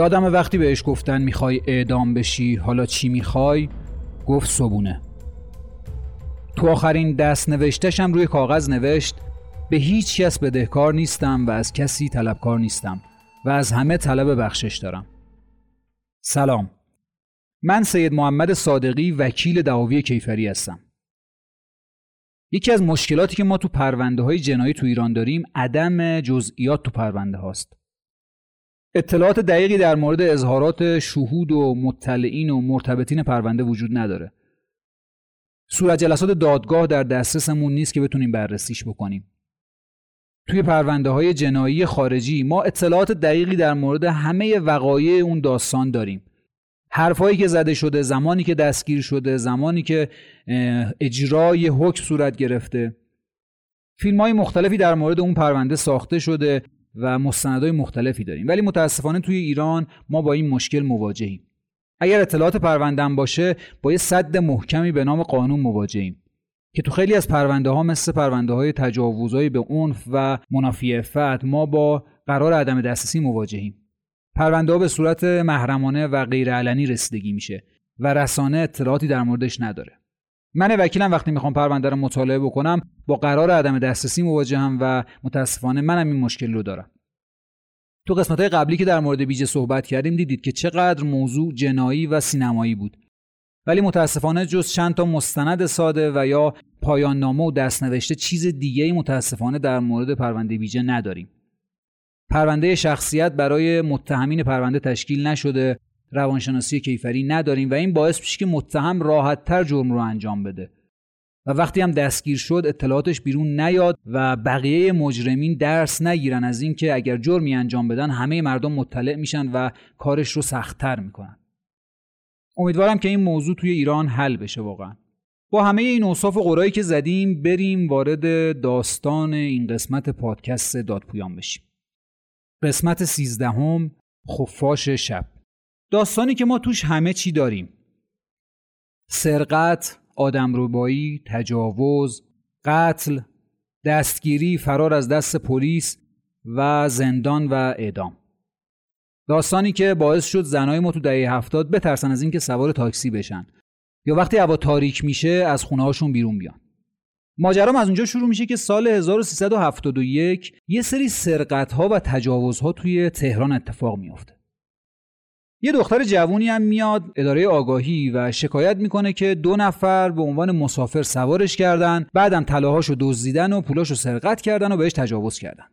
یادم وقتی بهش گفتن می‌خوای اعدام بشی حالا چی می‌خوای؟ گفت صبونه. تو آخرین دست نوشتشم روی کاغذ نوشت به هیچ کس بدهکار نیستم و از کسی طلبکار نیستم و از همه طلب بخشش دارم. سلام. من سید محمد صادقی وکیل دعاوی کیفری هستم. یکی از مشکلاتی که ما تو پرونده های جنایی تو ایران داریم عدم جزئیات تو پرونده هاست. اطلاعات دقیقی در مورد اظهارات شهود و مطلعین و مرتبطین پرونده وجود نداره. صورت جلسات دادگاه در دسترسمون نیست که بتونیم بررسیش بکنیم. توی پرونده های جنایی خارجی ما اطلاعات دقیقی در مورد همه وقایع اون داستان داریم. حرفایی که زده شده زمانی که دستگیر شده زمانی که اجرای حکم صورت گرفته. فیلم های مختلفی در مورد اون پرونده ساخته شده. و مستندهای مختلفی داریم. ولی متاسفانه توی ایران ما با این مشکل مواجهیم. اگر اطلاعات پروندن باشه با یه صد محکمی به نام قانون مواجهیم که تو خیلی از پرونده ها مثل پرونده های تجاوزهایی به عنف و منافی ما با قرار عدم دسترسی مواجهیم. پرونده ها به صورت محرمانه و غیرعلنی رسیدگی میشه و رسانه اطلاعاتی در موردش نداره. من وکیلم وقتی می‌خوام پرونده رو مطالعه بکنم با قرار عدم دسترسی مواجهم و متاسفانه منم این مشکل رو دارم. تو قسمت های قبلی که در مورد بیجه صحبت کردیم دیدید که چقدر موضوع جنایی و سینمایی بود. ولی متاسفانه جز چند تا مستند ساده و یا پایان نامه و دستنوشته چیز دیگه متاسفانه در مورد پرونده بیجه نداریم. پرونده شخصیت برای متهمین پرونده تشکیل نشده روانشناسی کیفری نداریم و این باعث میشه که متهم راحت تر جرم رو انجام بده. و وقتی هم دستگیر شد اطلاعاتش بیرون نیاد و بقیه مجرمین درس نگیرن از اینکه اگر جرمی انجام بدن همه مردم مطلع میشن و کارش رو سختتر می‌کنن. امیدوارم که این موضوع توی ایران حل بشه واقعا. با همه این اوصاف و قرایی که زدیم بریم وارد داستان این قسمت پادکست دادپویان بشیم. قسمت سیزدهم خفاش شب. داستانی که ما توش همه چی داریم. سرقت، آدمربایی، تجاوز، قتل، دستگیری، فرار از دست پلیس و زندان و اعدام. داستانی که باعث شد زنای ما تو دهه هفتاد بترسن از اینکه سوار تاکسی بشن یا وقتی هوا تاریک میشه از خونه هاشون بیرون بیان. ماجرام از اونجا شروع میشه که سال 1371 یه سری سرقت ها و تجاوز ها توی تهران اتفاق میافته. یه دختر جوونی هم میاد اداره آگاهی و شکایت می‌کنه که دو نفر به عنوان مسافر سوارش کردن بعدم طلاهاشو دزدیدن و پولاشو سرقت کردن و بهش تجاوز کردن.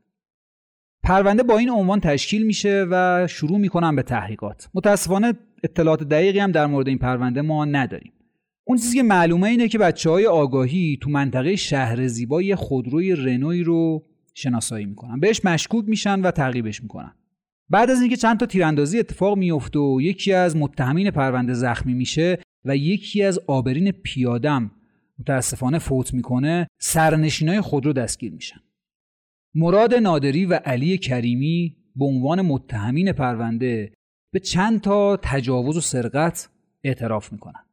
پرونده با این عنوان تشکیل میشه و شروع می‌کنن به تحقیقات. متاسفانه اطلاعات دقیقی هم در مورد این پرونده ما نداریم. اون چیزی که معلومه اینه که بچه های آگاهی تو منطقه شهر زیبا خودروی رنوی رو شناسایی می‌کنن. بهش مشکوک میشن و تعقیبش می‌کنن. بعد از اینکه چند تا تیراندازی اتفاق میفته و یکی از متهمین پرونده زخمی میشه و یکی از آبرین پیادم متاسفانه فوت می‌کنه سرنشینای خودرو دستگیر میشن. مراد نادری و علی کریمی به عنوان متهمین پرونده به چند تا تجاوز و سرقت اعتراف می‌کنن.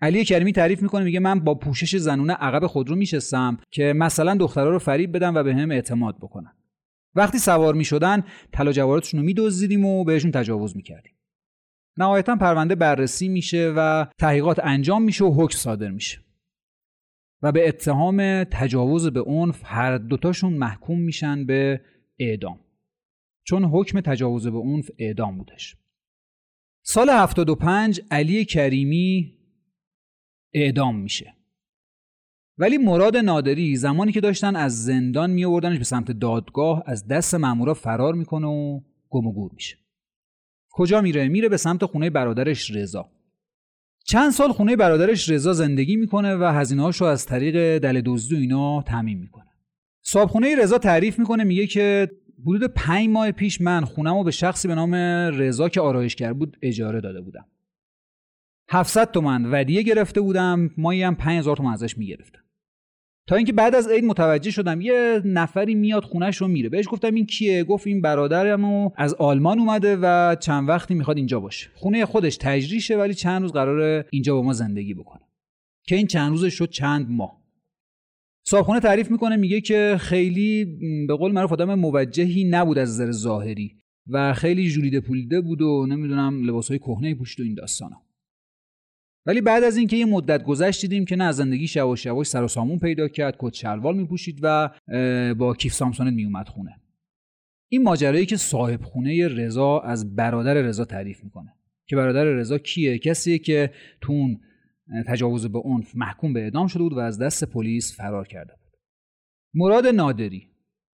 علی کریمی تعریف می‌کنه میگه من با پوشش زنونه عقب خودرو میشستم که مثلا دخترها رو فریب بدم و به هم اعتماد بکنن. وقتی سوار می‌شدن طلا جواهراتشون رو میدزدیدیم و بهشون تجاوز می‌کردیم. نهایتا پرونده بررسی میشه و تحقیقات انجام میشه و حکم صادر میشه. و به اتهام تجاوز به عنف هر دوتاشون محکوم میشن به اعدام. چون حکم تجاوز به عنف اعدام بودش. سال 75 علی کریمی اعدام میشه. ولی مراد نادری زمانی که داشتن از زندان می به سمت دادگاه از دست مامورا فرار می‌کنه و گم و گور میشه. کجا میره؟ میره به سمت خونه برادرش رضا. چند سال خونه برادرش رضا زندگی می‌کنه و هزینه‌هاشو از طریق دل دزدی اینا تامین می‌کنه. صابخونه رضا تعریف می‌کنه میگه که حدود پنج ماه پیش من خونم به شخصی به نام رضا که آرایشگر بود اجاره داده بودم. 700 تومن ودیه گرفته بودم مایی هم 5000 تومن ازش می‌گرفتم. تا اینکه بعد از عید متوجه شدم یه نفری میاد خونش رو میره. بهش گفتم این کیه؟ گفت این برادرمو از آلمان اومده و چند وقتی می‌خواد اینجا باشه. خونه خودش تجریشه ولی چند روز قراره اینجا با ما زندگی بکنه. که این چند روزش شد چند ماه. صاحبخونه تعریف می‌کنه میگه که خیلی به قول معروف آدم موجهی نبود از نظر ظاهری و خیلی جولیده پولیده بود و نمی‌دونم لباسهای کهنه پوشید و این داستانا. ولی بعد از اینکه یه مدت گذشت دیدیم که نه زندگی یواش یواش سر و سامون پیدا کرد کت شلوار میپوشید و با کیف سامسونت میومد خونه. این ماجرایی که صاحب خونه رضا از برادر رضا تعریف می‌کنه. که برادر رضا کیه؟ کسیه که تو اون تجاوز به عنف محکوم به اعدام شده بود و از دست پلیس فرار کرده بود. مراد نادری.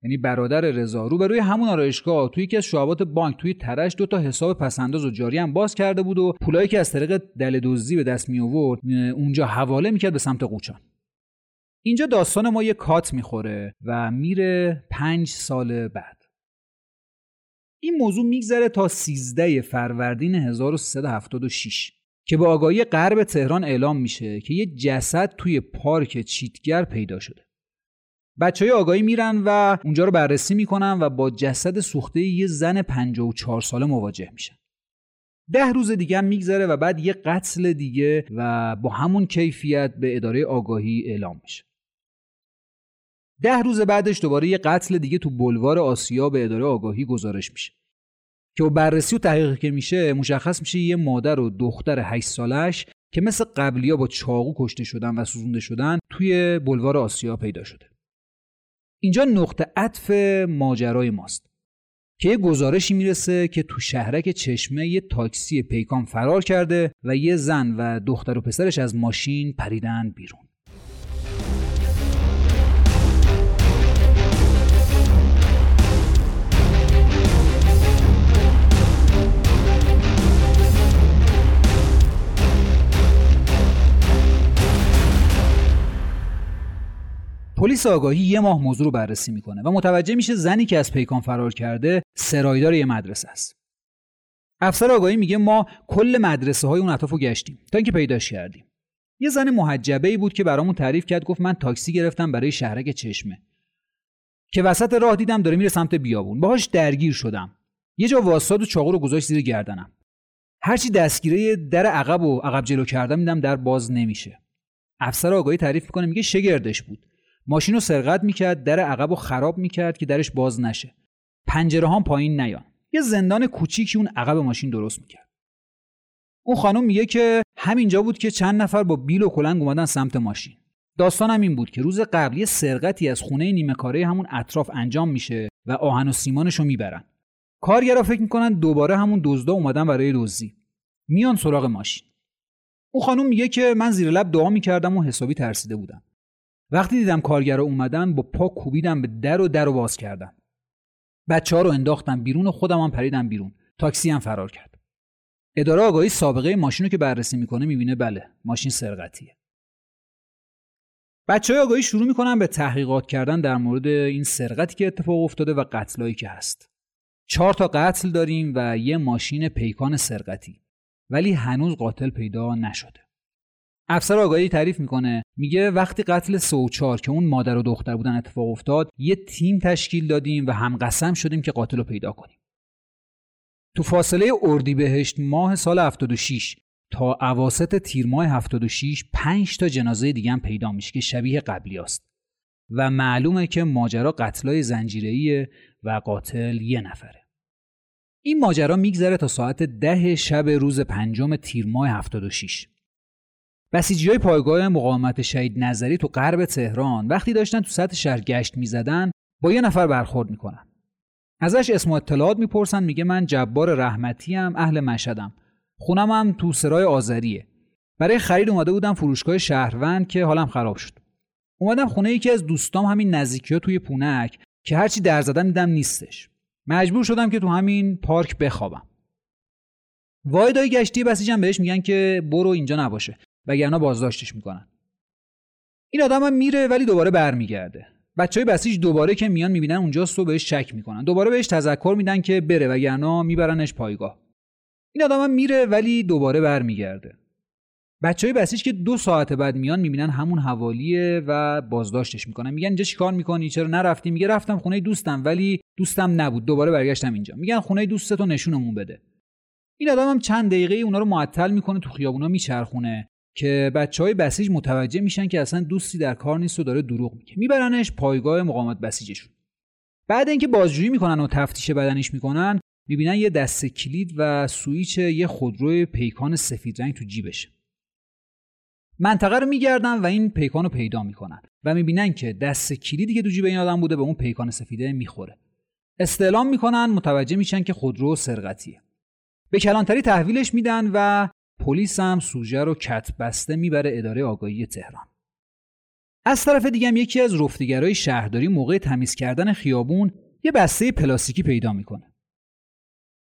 یعنی برادر رضا روبروی همون آرایشگاه توی یکی از شعبات بانک توی ترش دو تا حساب پسنداز و جاری هم باز کرده بود و پولایی که از طریق دل دزدی به دست می آورد اونجا حواله می‌کرد به سمت قوچان. اینجا داستان ما یه کات می‌خوره و میره پنج سال بعد. این موضوع میگذره تا 13 فروردین 1376 که به آگاهی غرب تهران اعلام میشه که یه جسد توی پارک چیتگر پیدا شده. بچه های آگاهی میرن و اونجا رو بررسی می‌کنن و با جسد سوخته یه زن 54 ساله مواجه میشن. ده روز دیگه هم میگذره و بعد یه قتل دیگه و با همون کیفیت به اداره آگاهی اعلام میشه. ده روز بعدش دوباره یه قتل دیگه تو بلوار آسیا به اداره آگاهی گزارش میشه. که با بررسی و تحقیق که میشه مشخص میشه یه مادر و دختر 8 سالش که مثل قبلی ها با چاقو کشته شدن و سوزونده شدن توی بلوار آسیا پیدا شده. اینجا نقطه عطف ماجرای ماست. که یه گزارشی می‌رسه که تو شهرک چشمه یه تاکسی پیکان فرار کرده و یه زن و دختر و پسرش از ماشین پریدن بیرون. پلیس آگاهی یه ماه موضوع رو بررسی می‌کنه و متوجه میشه زنی که از پیکان فرار کرده سرایدار یه مدرسه است. افسر آگاهی میگه ما کل مدرسه های اون اطراف رو گشتیم تا اینکه پیداش کردیم. یه زن محجبه ای بود که برامون تعریف کرد گفت من تاکسی گرفتم برای شهرک چشمه. که وسط راه دیدم داره میره سمت بیابون. باهاش درگیر شدم. یه جا واساد و چاقو رو گذاشت زیر گردنم. هرچی دستگیره در عقب و عقب جلو کردم میدم در باز نمیشه. افسر آگاهی تعریف می‌کنه میگه شگردش بود. ماشین رو سرقت می‌کرد در عقب رو خراب می‌کرد که درش باز نشه. پنجره هم پایین نیان. یه زندان کوچیکی اون عقب ماشین درست می‌کرد. اون خانم میگه که همینجا بود که چند نفر با بیل و کلنگ اومدن سمت ماشین. داستانم این بود که روز قبلی سرقتی از خونه نیمه کاره همون اطراف انجام میشه و آهن و سیمانش رو می‌برن. کارگرا فکر می‌کنن دوباره همون دزدا اومدن برای دزدی. میان سراغ ماشین. اون خانم میگه که من زیر لب دعا می‌کردم و حسابی ترسیده بودم. وقتی دیدم کارگرا اومدن با پا کوبیدم به در و در و باز کردم. بچه ها رو انداختم بیرون و خودم هم پریدم بیرون. تاکسی هم فرار کرد. اداره آگاهی سابقه ماشین رو که بررسی می‌کنه می‌بینه بله ماشین سرقتیه. بچه های آگاهی شروع می‌کنن به تحقیقات کردن در مورد این سرقتی که اتفاق افتاده و قتلایی که هست. چهار تا قتل داریم و یه ماشین پیکان سرقتی. ولی هنوز قاتل پیدا نشده. افسر آگاهی تعریف می‌کنه. میگه وقتی قتل سوچار که اون مادر و دختر بودن اتفاق افتاد یه تیم تشکیل دادیم و هم قسم شدیم که قاتل رو پیدا کنیم. تو فاصله اردیبهشت ماه سال 76 تا اواسط تیر ماه 76 پنج تا جنازه دیگه هم پیدا میشه که شبیه قبلی است. و معلومه که ماجرا قتلای زنجیره‌ایه و قاتل یه نفره. این ماجرا میگذره تا ساعت ده شب روز پنجم تیر ماه 76 بسیجی های پایگاه مقاومت شهید نظری تو غرب تهران وقتی داشتن تو سطح شهر گشت می‌زدن با یه نفر برخورد می‌کنن. ازش اسم و اطلاعات می‌پرسن میگه من جبار رحمتی هم اهل مشهدم. خونم هم تو سرای آذریه. برای خرید اومده بودم فروشگاه شهروند که حالم خراب شد. اومدم خونه یکی از دوستام همین نزدیکی ها توی پونک که هرچی در زدم دیدم نیستش. مجبور شدم که تو همین پارک بخوابم. وایدای گشتی بسیجم بهش میگن که برو اینجا نباشه. وگرنه بازداشتش می‌کنن. این آدم هم میره ولی دوباره برمیگرده. بچه های بسیج دوباره که میان می‌بینن اونجاست و بهش شک می‌کنن. دوباره بهش تذکر میدن که بره وگرنه میبرنش پایگاه. این آدم هم میره ولی دوباره برمیگرده. بچه های بسیج که دو ساعت بعد میان می‌بینن همون حوالیه و بازداشتش می‌کنن. میگن اینجا چیکار می‌کنی؟ چرا نرفتی؟ میگه رفتم خونه دوستم ولی دوستم نبود. دوباره برگشتم اینجا. میگن خونه دوستتو نشونمون بده. این آدم چند دقیقه اونا رو معطل می‌کنه تو خیابونا میچرخونه. که بچه های بسیج متوجه میشن که اصلا دوستی در کار نیست و داره دروغ میگه. میبرنش پایگاه مقاومت بسیجشون. بعد اینکه بازجویی می‌کنن و تفتیش بدنش می‌کنن می‌بینن یه دست کلید و سویچ یه خودرو پیکان سفید رنگ تو جیبشه. منطقه رو میگردن و این پیکان رو پیدا می‌کنن و می‌بینن که دست کلیدی که تو جیب این آدم بوده به اون پیکان سفیده می‌خوره. استعلام می‌کنن متوجه میشن که خودرو سرقتیه. به کلانتری تحویلش میدن و پلیس هم سوژه رو کت بسته می‌بره اداره آگاهی تهران. از طرف دیگه هم یکی از رفتگرای شهرداری موقع تمیز کردن خیابون یه بسته پلاستیکی پیدا می‌کنه.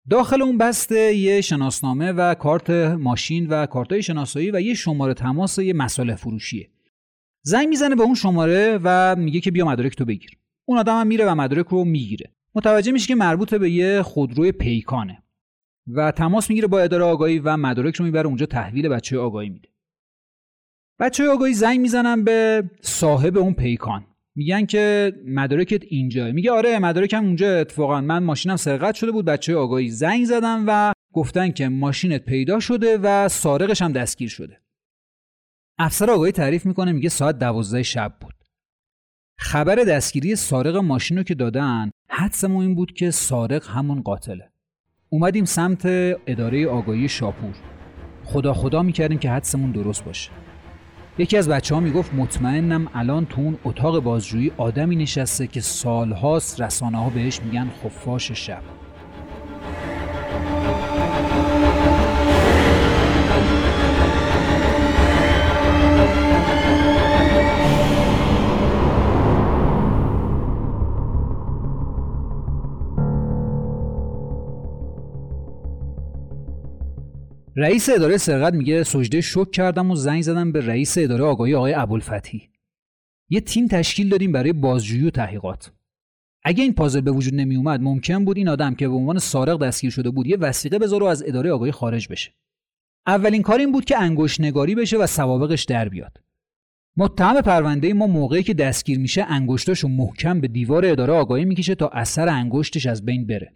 داخل اون بسته یه شناسنامه و کارت ماشین و کارتای شناسایی و یه شماره تماس یه مساله فروشیه. زنگ می‌زنه به اون شماره و میگه که بیا مدارک تو بگیر. اون آدم هم میره و مدارک رو می‌گیره. متوجه میشه که مربوط به یه خودروی پیکانه. و تماس می‌گیره با اداره آگاهی و مدارک رو می‌بره اونجا تحویل بچه آگاهی میده. بچه آگاهی زنگ می‌زنن به صاحب اون پیکان. میگن که مدارکت اینجا. میگه آره مدارکم اونجا اتفاقا. من ماشینم سرقت شده بود بچه آگاهی زنگ زدن و گفتن که ماشینت پیدا شده و سارقش هم دستگیر شده. افسر آگاهی تعریف می‌کنه میگه ساعت دوازده شب بود. خبر دستگیری سارق ماشین رو که دادن حدسمون این بود که سارق همون قاتله. اومدیم سمت اداره آگاهی شاپور. خدا خدا می‌کردیم که حدسمون درست باشه. یکی از بچه ها می‌گفت مطمئنم الان تو اون اتاق بازجویی آدمی نشسته که سالهاست رسانه ها بهش میگن خفاش شب. رئیس اداره سرقت میگه سجده شک کردم و زنگ زدم به رئیس اداره آگاهی آقای ابوالفتحی یه تیم تشکیل دادیم برای بازجویی و تحقیقات. اگه این پازل به وجود نمی اومد ممکن بود این آدم که به عنوان سارق دستگیر شده بود یه وسیقه بذاره و از اداره آگاهی خارج بشه. اولین کار این بود که انگشت نگاری بشه و سوابقش در بیاد. متهم پرونده ما موقعی که دستگیر میشه انگشتاشو محکم به دیوار اداره آگاهی می‌کشه تا اثر انگشتش از بین بره.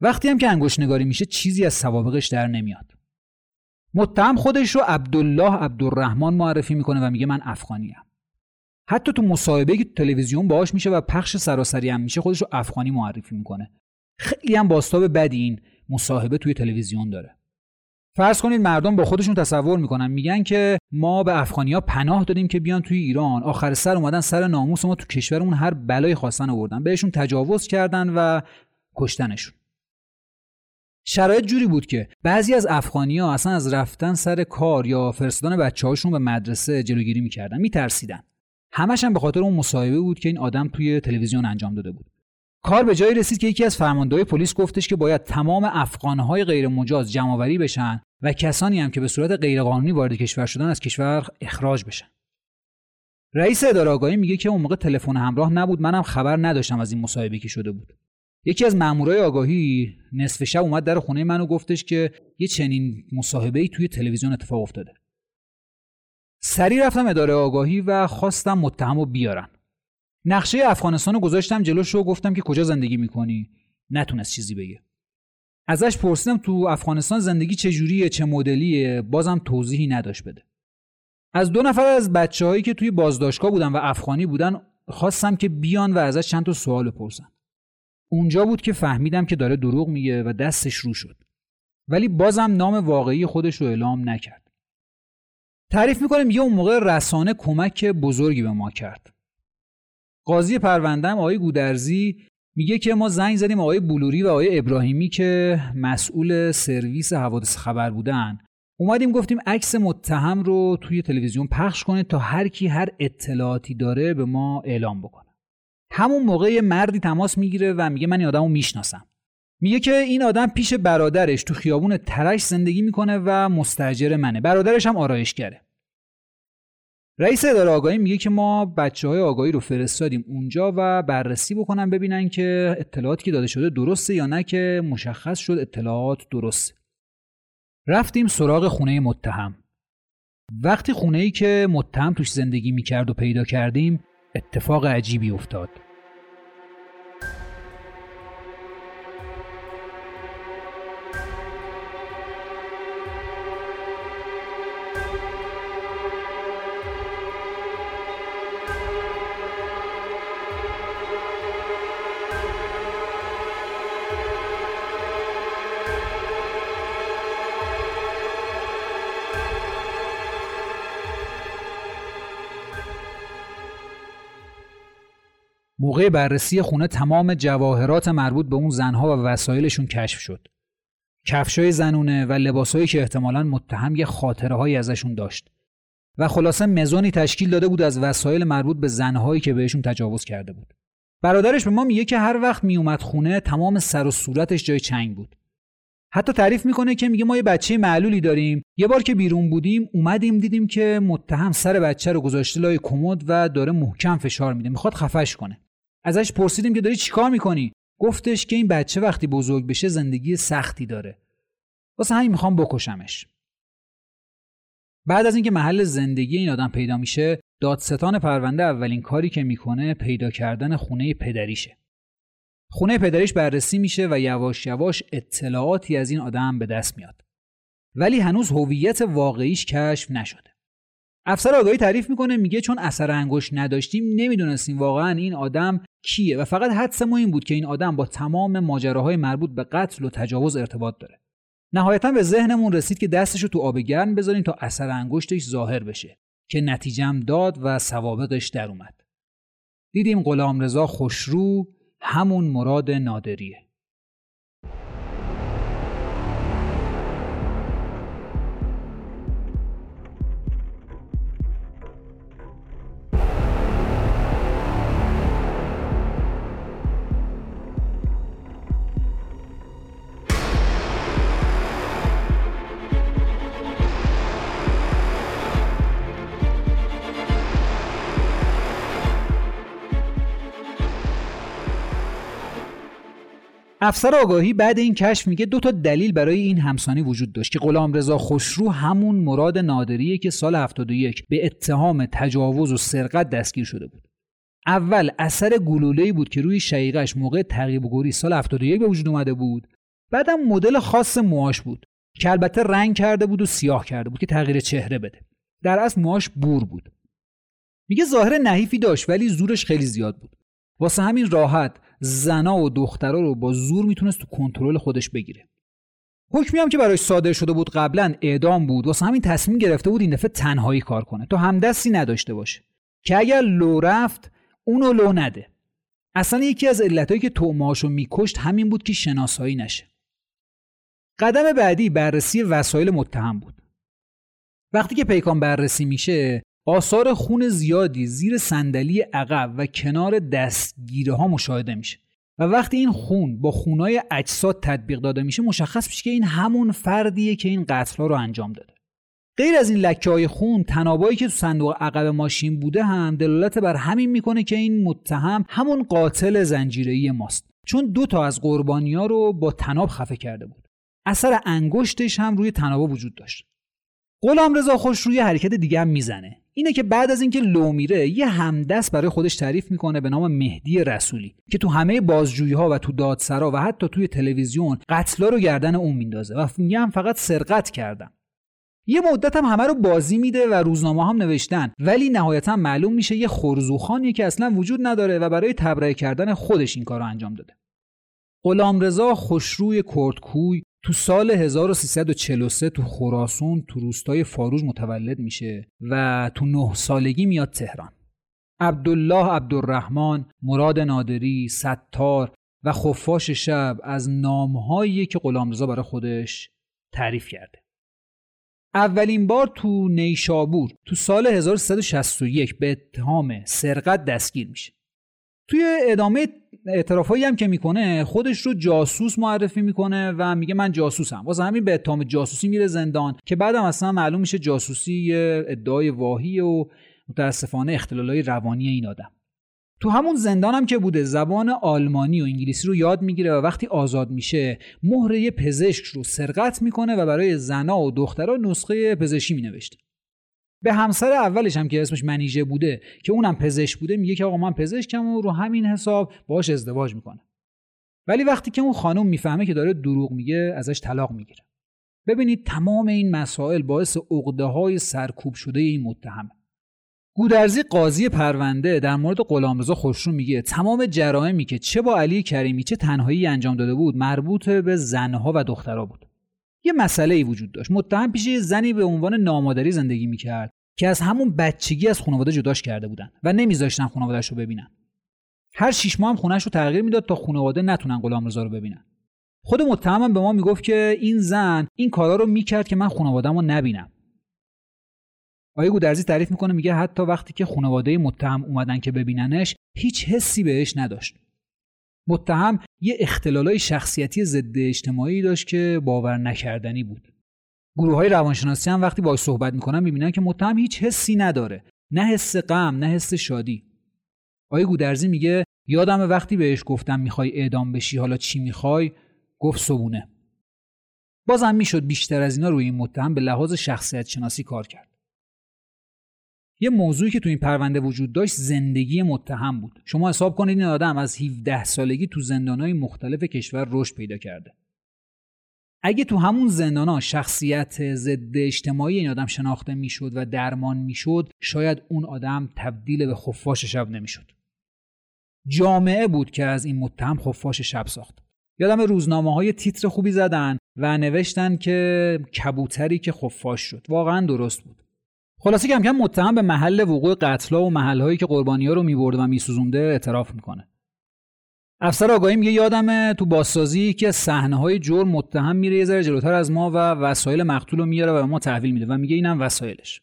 وقتی هم که انگشت نگاری میشه چیزی از سوابقش در نمیاد. متهم خودش رو عبدالله عبدالرحمن معرفی می‌کنه و میگه من افغانیم. حتی تو مصاحبه که تلویزیون باهاش میشه و پخش سراسری هم میشه خودش رو افغانی معرفی می‌کنه. خیلی هم باستاب بدی این مصاحبه توی تلویزیون داره. فرض کنید مردم با خودشون تصور می‌کنن میگن که ما به افغانیا پناه دادیم که بیان توی ایران. آخر سر اومدن سر ناموس ما تو کشورمون هر بلای خواستن آوردن. بهشون تجاوز کردن و کشتنشون. شرایط جوری بود که بعضی از افغانیا اصلا از رفتن سر کار یا فرستادن بچه هاشون به مدرسه جلوگیری می‌کردن میترسیدن. همش هم به خاطر اون مصاحبه بود که این آدم توی تلویزیون انجام داده بود. کار به جایی رسید که یکی از فرماندهای پلیس گفتش که باید تمام افغانهای غیر مجاز جمعآوری بشن و کسانی هم که به صورت غیرقانونی وارد کشور شدن از کشور اخراج بشن. رئیس اداره آگاهی میگه که اون موقع تلفن همراه نبود منم خبر نداشتم از این مصاحبه که شده بود. یکی از مامورای آگاهی نصف شب اومد در خونه منو گفتش که یه چنین مصاحبه ای توی تلویزیون اتفاق افتاده. سریع رفتم اداره آگاهی و خواستم متهم بیارن نقشه افغانستان رو گذاشتم جلوش و گفتم که کجا زندگی می‌کنی؟ نتونست چیزی بگه. ازش پرسیدم تو افغانستان زندگی چجوریه چه مدلیه؟ بازم توضیحی نداشت بده. از دو نفر از بچه هایی که توی بازداشتگاه بودن و افغانی بودن خواستم که بیان و ازش چند تا سوال بپرسن. اونجا بود که فهمیدم که داره دروغ میگه و دستش رو شد. ولی بازم نام واقعی خودش رو اعلام نکرد. تعریف می‌کنه میگه اون موقع رسانه کمک بزرگی به ما کرد. قاضی پروندم آقای گودرزی میگه که ما زنگ زدیم آقای بلوری و آقای ابراهیمی که مسئول سرویس حوادث خبر بودن. اومدیم گفتیم عکس متهم رو توی تلویزیون پخش کنه تا هر کی هر اطلاعاتی داره به ما اعلام بکنه. همون موقع یه مردی تماس می‌گیره و میگه من این آدمو می‌شناسم. میگه که این آدم پیش برادرش تو خیابون ترش زندگی می‌کنه و مستجر منه. برادرش هم آرایشگره. رئیس اداره آگاهی میگه که ما بچه های آگاهی رو فرستادیم اونجا و بررسی بکنن ببینن که اطلاعاتی که داده شده درسته یا نه که مشخص شد اطلاعات درسته. رفتیم سراغ خونه متهم. وقتی خونه ای که متهم توش زندگی می‌کرد و پیدا کردیم اتفاق عجیبی افتاد. موقع بررسی خونه تمام جواهرات مربوط به اون زنها و وسایلشون کشف شد. کفشای زنونه و لباسهایی که احتمالا متهم یه خاطره ازشون داشت. و خلاصه مزونی تشکیل داده بود از وسایل مربوط به زنهایی که بهشون تجاوز کرده بود. برادرش به ما میگه که هر وقت میومد خونه تمام سر و صورتش جای چنگ بود. حتی تعریف می‌کنه که میگه ما یه بچه معلولی داریم یه بار که بیرون بودیم اومدیم دیدیم که متهم سر بچه رو گذاشته لای کمد و داره محکم فشار میده می‌خواد خفش کنه ازش پرسیدیم که داری چیکار می‌کنی؟ گفتش که این بچه وقتی بزرگ بشه زندگی سختی داره. واسه همین می‌خوام بکشمش. بعد از اینکه محل زندگی این آدم پیدا میشه دادستان پرونده اولین کاری که می‌کنه پیدا کردن خونه پدریشه. خونه پدریش بررسی میشه و یواش یواش اطلاعاتی از این آدم به دست میاد. ولی هنوز هویت واقعیش کشف نشده. افسر آگاهی تعریف می‌کنه میگه چون اثر انگشت نداشتیم نمی‌دونستیم واقعا این آدم کیه؟ و فقط حدس ما این بود که این آدم با تمام ماجراهای مربوط به قتل و تجاوز ارتباط داره. نهایتا به ذهنمون رسید که دستش رو تو آب گرم بذاریم تا اثر انگشتش ظاهر بشه که نتیجم داد و سوابقش در اومد. دیدیم غلامرضا خوشرو همون مراد نادریه. افسر آگاهی بعد این کشف میگه دو تا دلیل برای این همسانی وجود داشت که غلامرضا خوشرو همون مراد نادریه که سال 71 به اتهام تجاوز و سرقت دستگیر شده بود. اول اثر گلوله‌ای بود که روی شقیقش موقع تعقیب گوری سال 71 به وجود اومده بود. بعدم مدل خاص موهاش بود که البته رنگ کرده بود و سیاه کرده بود که تغییر چهره بده. در اصل موهاش بور بود. میگه ظاهر نحیفی داشت ولی زورش خیلی زیاد بود. واسه همین راحت زنا و دخترا رو با زور می‌تونست تو کنترل خودش بگیره. حکمی هم که براش صادر شده بود قبلا اعدام بود واسه همین تصمیم گرفته بود این دفعه تنهایی کار کنه. تو همدستی نداشته باشه که اگر لو رفت اونو لو نده. اصلا یکی از علتهایی که توماشو میکشت همین بود که شناسایی نشه. قدم بعدی بررسی وسایل متهم بود. وقتی که پیکان بررسی میشه آثار خون زیادی زیر صندلی عقب و کنار دستگیره ها مشاهده میشه و وقتی این خون با خونای اجساد تطبیق داده میشه مشخص میشه که این همون فردیه که این قتل ها رو انجام داده. غیر از این لکه های خون تنابایی که تو صندوق عقب ماشین بوده هم دلالت بر همین می‌کنه که این متهم همون قاتل زنجیره‌ای ماست. چون دو تا از قربانی ها رو با تناب خفه کرده بود. اثر انگشتش هم روی تنابا وجود داشت. غلام رضا خوش روی حرکت دیگه هم می‌زنه. اینه که بعد از اینکه لو میره یه همدست برای خودش تعریف می‌کنه به نام مهدی رسولی که تو همه بازجویی ها و تو دادسرا و حتی توی تلویزیون قتلا رو گردن اون میندازه و میگم فقط سرقت کردم. یه مدت هم همه رو بازی میده و روزنامه هم نوشتن ولی نهایتا معلوم میشه یه خورزوخانی که اصلا وجود نداره و برای تبرئه کردن خودش این کار انجام داده. غلامرضا خوشروی کردکوی تو سال 1343 تو خراسون تو روستای فاروج متولد میشه و تو نه سالگی میاد تهران. عبدالله عبدالرحمن مراد نادری ستار و خفاش شب از نامهایی که غلامرضا برای خودش تعریف کرده. اولین بار تو نیشابور تو سال 1361 به اتهام سرقت دستگیر میشه. توی ادامه اعترافایی هم که می‌کنه خودش رو جاسوس معرفی می‌کنه و میگه من جاسوسم. واسه همین به اتهام جاسوسی میره زندان که بعدم اصلا معلوم میشه جاسوسی ادعای واهی و متاسفانه اختلالای روانی این آدم. تو همون زندان هم که بوده زبان آلمانی و انگلیسی رو یاد می‌گیره و وقتی آزاد میشه مهره پزشک رو سرقت می‌کنه و برای زنا و دخترها نسخه پزشکی مینوشته. به همسر اولش هم که اسمش منیژه بوده که اونم پزشک بوده میگه که آقا من پزشکم و رو همین حساب باش ازدواج می‌کنه ولی وقتی که اون خانم می‌فهمه که داره دروغ میگه ازش طلاق می‌گیره. ببینید تمام این مسائل باعث عقده های سرکوب شده این متهمه. گودرزی قاضی پرونده در مورد غلامرضا خوشرو میگه تمام جرائمی که چه با علی کریمی چه تنهایی انجام داده بود مربوط به زنها و دخترها بود. یه مسئله ای وجود داشت. متهم پیش یه زنی به عنوان نامادری زندگی می‌کرد که از همون بچگی از خانواده جداش کرده بودن و نمیذاشتن خانوادهش رو ببینن. هر شیش ماه هم خونش رو تغییر می‌داد تا خانواده نتونن غلامرضا رو ببینن. خود متهمم به ما می‌گفت که این زن این کارا رو می‌کرد که من خانواده‌مو رو نبینم. آقای گودرزی تعریف می‌کنه میگه حتی وقتی که خانواده متهم اومدن که ببیننش هیچ حسی بهش نداشت. متهم یه اختلالای شخصیتی ضد اجتماعی داشت که باور نکردنی بود. گروه های روانشناسی هم وقتی باهاش صحبت می‌کنن می‌بینن که متهم هیچ حسی نداره. نه حس غم نه حس شادی. آقای گودرزی میگه یادم وقتی بهش گفتم می‌خوای اعدام بشی حالا چی می‌خوای؟ گفت صبونه. بازم می‌شد بیشتر از اینا روی این متهم به لحاظ شخصیت شناسی کار کرد. یه موضوعی که تو این پرونده وجود داشت زندگی متهم بود. شما حساب کنید این آدم از 17 سالگی تو زندانهای مختلف کشور رشد پیدا کرده. اگه تو همون زندانا شخصیت ضد اجتماعی این آدم شناخته می‌شد و درمان می‌شد شاید اون آدم تبدیل به خفاش شب نمی‌شد. جامعه بود که از این متهم خفاش شب ساخت. یادم روزنامه های تیتر خوبی زدن و نوشتن که کبوتری که خفاش شد واقعا درست بود. خلاصه کم کم متهم به محل وقوع قتلا و محلهایی که قربانی ها رو میبرده و میسوزونده اعتراف می‌کنه. افسر آگاهی میگه یادمه تو بازسازی که صحنه های جرم متهم میره یه ذره جلوتر از ما و وسایل مقتول رو میاره و به ما تحویل میده و میگه اینم وسایلش.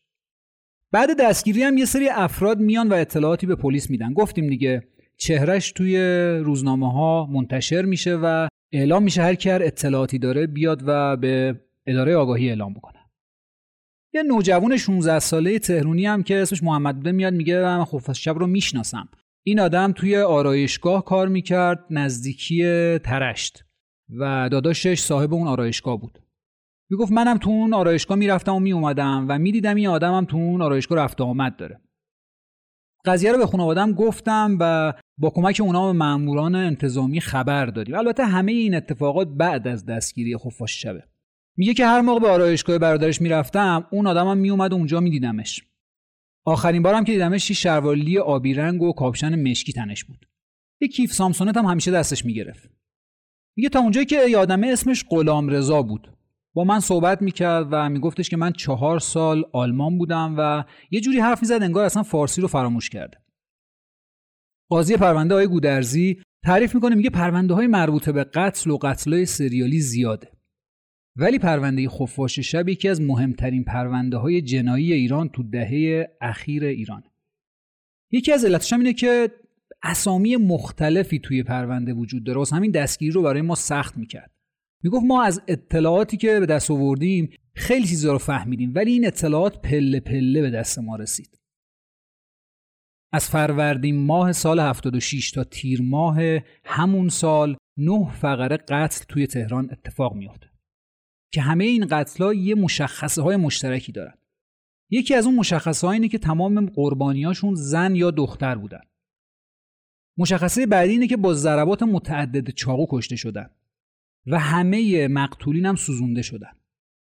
بعد دستگیری هم یه سری افراد میان و اطلاعاتی به پلیس میدن. گفتیم دیگه چهرش توی روزنامه ها منتشر میشه و اعلام میشه هر کی اطلاعاتی داره بیاد و به اداره آگاهی اعلام بکنه. یه نوجوان 16 ساله تهرونی هم که اسمش محمد بوده میاد میگه من خب شب رو می‌شناسم. این آدم توی آرایشگاه کار می‌کرد نزدیکی ترشت و داداشش صاحب اون آرایشگاه بود. می‌گفت منم تو اون آرایشگاه می‌رفتم و میومدم و می‌دیدم این آدمم تو اون آرایشگاه رفت آمد داره. قضیه رو به خانوادم گفتم و با کمک اونا به ماموران انتظامی خبر دادیم. البته همه این اتفاقات بعد از دستگیری خفاش شبه. میگه که هر موقع به آرایشگاه برادرش می‌رفتم اون آدمم میومد اونجا میدیدمش. آخرین بارم که دیدمش یه شروالی آبی رنگ و کاپشن مشکی تنش بود. یه کیف سامسونت هم همیشه دستش می‌گرفت. میگه تا اونجایی که یادمه اسمش غلام رضا بود. با من صحبت می‌کرد و میگفتش که من چهار سال آلمان بودم و یه جوری حرف می‌زد انگار اصلا فارسی رو فراموش کرده قاضی پرونده های گودرزی تعریف می‌کنه میگه پرونده های مربوطه به قتل و قتل سریالی زیاده. ولی پرونده خفاش شب یکی از مهمترین پرونده های جنایی ایران تو دهه اخیر ایران. یکی از علتش اینه که اسامی مختلفی توی پرونده وجود داره. واسه همین دستگیری رو برای ما سخت می‌کرد. می‌گفت ما از اطلاعاتی که به دست آوردیم خیلی چیزا رو فهمیدیم ولی این اطلاعات پله پله به دست ما رسید. از فروردین ماه سال 76 تا تیر ماه همون سال نه فقره قتل توی تهران اتفاق میافته که همه این قتل‌ها یه مشخصه های مشترکی دارن. یکی از اون مشخصه اینه که تمام قربانیاشون زن یا دختر بودن. مشخصه بعدی اینه که با ضربات متعدد چاقو کشته شدن و همه مقتولین هم سوزونده شدن.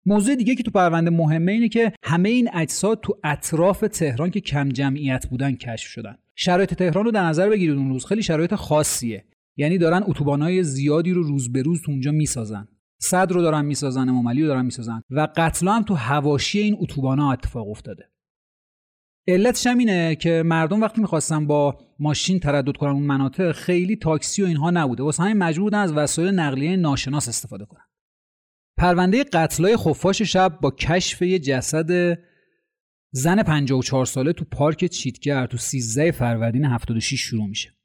موضوع دیگه که تو پرونده مهمه اینه که همه این اجساد تو اطراف تهران که کم جمعیت بودن کشف شدن. شرایط تهران رو در نظر بگیرید اون روز. خیلی شرایط خاصیه. یعنی دارن اتوبانای زیادی رو روز به روز تو اونجا می‌سازن. صد رو دارن می‌سازن امام رو دارن می‌سازن. و قتل هم تو هواشی این اتوبانا اتفاق افتاده. علتش هم اینه که مردم وقتی می‌خواستن با ماشین تردد کنن اون مناطق خیلی تاکسی و اینها نبوده. واسه همین مجبور بودن از وسایل نقلیه ناشناس استفاده کنن. پرونده قتلای خفاش شب با کشف یه جسد زن 54 ساله تو پارک چیتگر تو 13 فروردین 76 شروع میشه.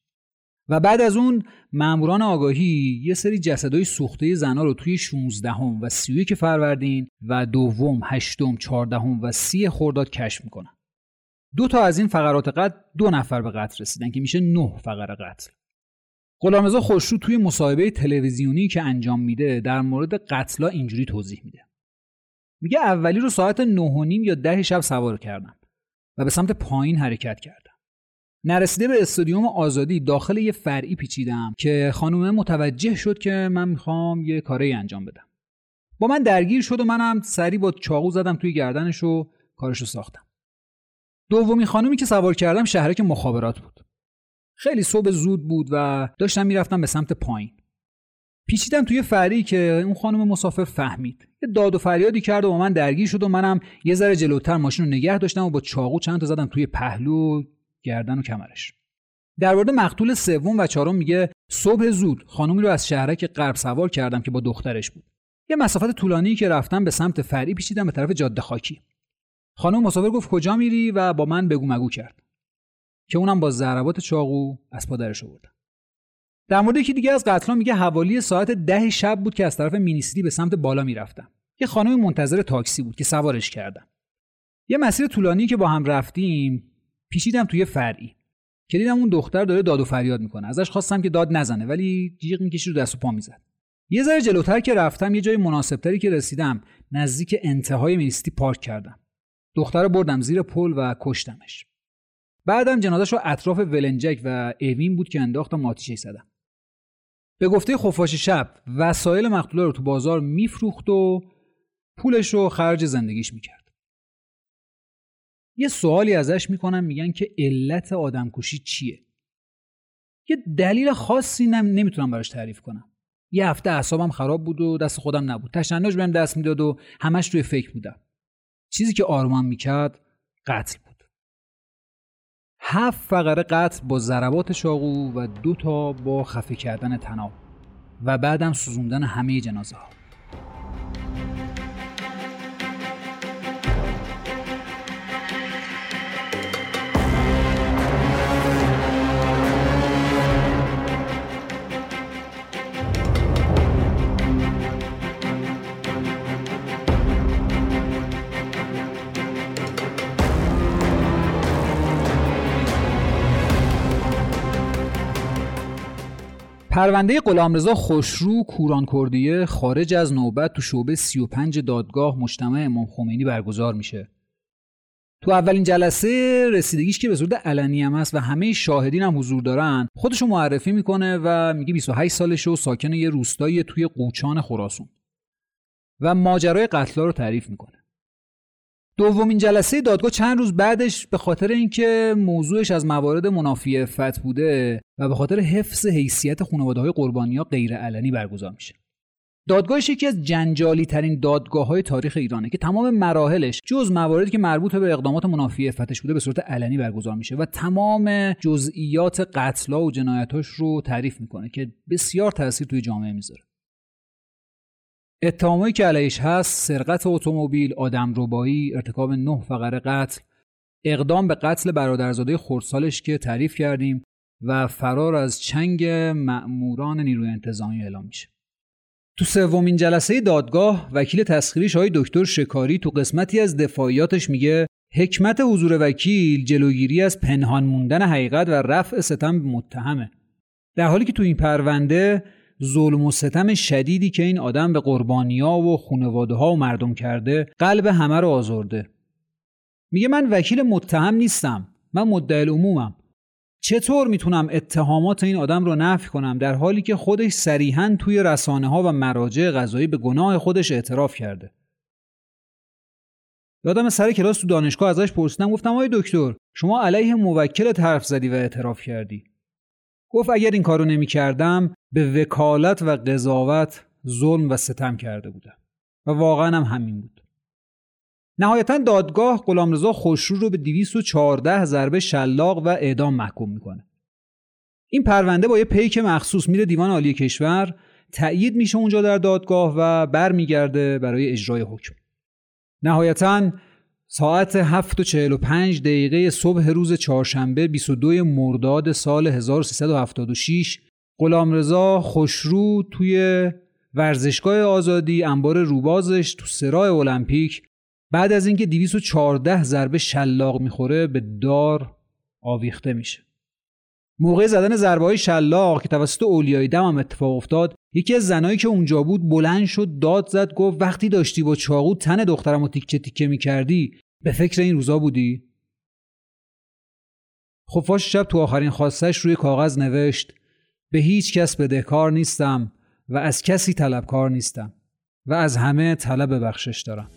و بعد از اون ماموران آگاهی یه سری جسدهای سوخته زنا رو توی 16 هم و 31 فروردین و دوم، هشتم، چهاردهم و سی خرداد کشف می‌کنن. دو تا از این فقرات قتل دو نفر به قتل رسیدن که میشه نه فقره قتل. غلامرضا خوشرو توی مصاحبه تلویزیونی که انجام میده در مورد قتلا اینجوری توضیح میده. میگه اولی رو ساعت نه و نیم یا ده شب سوار کردم و به سمت پایین حرکت کردم. نرسیده به استادیوم آزادی داخل یه فرعی پیچیدم که خانومه متوجه شد که من می‌خوام یه کاری انجام بدم. با من درگیر شد و منم سری با چاقو زدم توی گردنش و کارشو ساختم. دومی خانومی که سوار کردم شهرک مخابرات بود. خیلی صبح زود بود و داشتم می‌رفتم به سمت پایین. پیچیدم توی فری که اون خانم مسافر فهمید. یه داد و فریادی کرد و با من درگیر شد و منم یه ذره جلوتر ماشین رو نگه داشتم و با چاقو چند تا زدم توی پهلو. گردن و کمرش. در مورد مقتول سوم و چهارم میگه صبح زود خانومی رو از شهرک غرب سوار کردم که با دخترش بود. یه مسافت طولانی که رفتم به سمت فرعی پیچیدم به طرف جاده خاکی. خانم مسافر گفت کجا میری و با من بگو مگو کرد. که اونم با ضربات چاقو از پادرش آوردم. در مورد یکی دیگه از قتلا میگه حوالی ساعت ده شب بود که از طرف مینیستری به سمت بالا می‌رفتم. یه خانم منتظر تاکسی بود که سوارش کردم. یه مسیر طولانی که با هم رفتیم پیچیدم توی فرعی. که دیدم اون دختر داره داد و فریاد می‌کنه. ازش خواستم که داد نزنه ولی جیغ می‌کشید رو دست و پا می‌زد. یه ذره جلوتر که رفتم یه جای مناسبتری که رسیدم نزدیک انتهای مینیستی پارک کردم. دختر رو بردم زیر پل و کشتمش. بعدم جنازش رو اطراف ولنجک و اوین بود که انداختم آتیشه زدم. به گفته خفاش شب وسایل مقتوله رو تو بازار میفروخت و پولش رو خرج زندگیش می‌کرد. یه سوالی ازش می‌کنم میگن که علت آدمکشی چیه؟ یه دلیل خاصی نم نمی‌تونم براش تعریف کنم. یه هفته اعصابم خراب بود و دست خودم نبود. تشنج بهم دست می‌داد و همش توی فکر بودم. چیزی که آرمان می‌کرد قتل بود. هفت فقره قتل با ضربات چاقو و دو تا با خفه کردن تناب و بعدم سوزوندن همه جنازه ها پرونده غلامرضا خوشرو کوران کردیه خارج از نوبت تو شعبه 35 دادگاه مجتمع امام خمینی برگزار میشه. تو اولین جلسه رسیدگیش که به صورت علنی هم هست و همه شاهدین هم حضور دارن خودشو معرفی می‌کنه و میگه 28 سالشه و ساکن یه روستایی توی قوچان خراسون و ماجرای قتلا رو تعریف می‌کنه دومین جلسه دادگاه چند روز بعدش به خاطر اینکه موضوعش از موارد منافی فت بوده و به خاطر حفظ حیثیت خانواده های قربانی ها غیر علنی برگزار میشه. دادگاهش یکی از جنجالی ترین دادگاه های تاریخ ایرانه که تمام مراحلش جز مواردی که مربوط به اقدامات منافی فتش بوده به صورت علنی برگزار میشه و تمام جزئیات قتلا و جنایتاش رو تعریف می‌کنه که بسیار تاثیر توی جامعه می‌ذاره. اتهامایی که علیش هست سرقت اتومبیل آدمربایی ارتکاب نه فقره قتل اقدام به قتل برادرزاده خردسالش که تعریف کردیم و فرار از چنگ مأموران نیروی انتظامی اعلام میشه. تو سومین جلسه دادگاه وکیل تسخیری های دکتر شکاری تو قسمتی از دفاعیاتش میگه حکمت حضور وکیل جلوگیری از پنهان موندن حقیقت و رفع ستم متهمه. در حالی که تو این پرونده ظلم و ستم شدیدی که این آدم به قربانیا و خانواده ها و مردم کرده قلب همه رو آزرده. میگه من وکیل متهم نیستم من مدعی عمومم چطور می‌تونم اتهامات این آدم رو نفی کنم در حالی که خودش صریحا توی رسانه ها و مراجع قضایی به گناه خودش اعتراف کرده؟ یادم سر کلاس تو دانشگاه ازش پرسیدم گفتم آقای دکتر شما علیه موکل حرف زدی و اعتراف کردی. گفت اگر این کارو نمی کردم به وکالت و قضاوت ظلم و ستم کرده بودم و واقعا هم همین بود. نهایتا دادگاه غلامرضا خوشرو رو به 214 ضربه شلاق و اعدام محکوم می‌کنه. این پرونده با یه پیک مخصوص میره دیوان عالی کشور تأیید میشه اونجا در دادگاه و برمیگرده برای اجرای حکم. نهایتا ساعت 7 و 45 دقیقه صبح روز چهارشنبه 22 مرداد سال 1376 غلامرضا خوشرو توی ورزشگاه آزادی انبار روبازش تو سرای المپیک. بعد از اینکه 214 ضربه شلاق می‌خوره به دار آویخته میشه. موقع زدن ضربه های شلاق که توسط اولیای دم هم اتفاق افتاد یکی از زنایی که اونجا بود بلند شد داد زد گفت وقتی داشتی با چاقو تن دخترم رو تیکه تیکه می‌کردی به فکر این روزا بودی؟ خفاش شب تو آخرین خواستش روی کاغذ نوشت به هیچ کس بدهکار نیستم و از کسی طلبکار نیستم و از همه طلب بخشش دارم.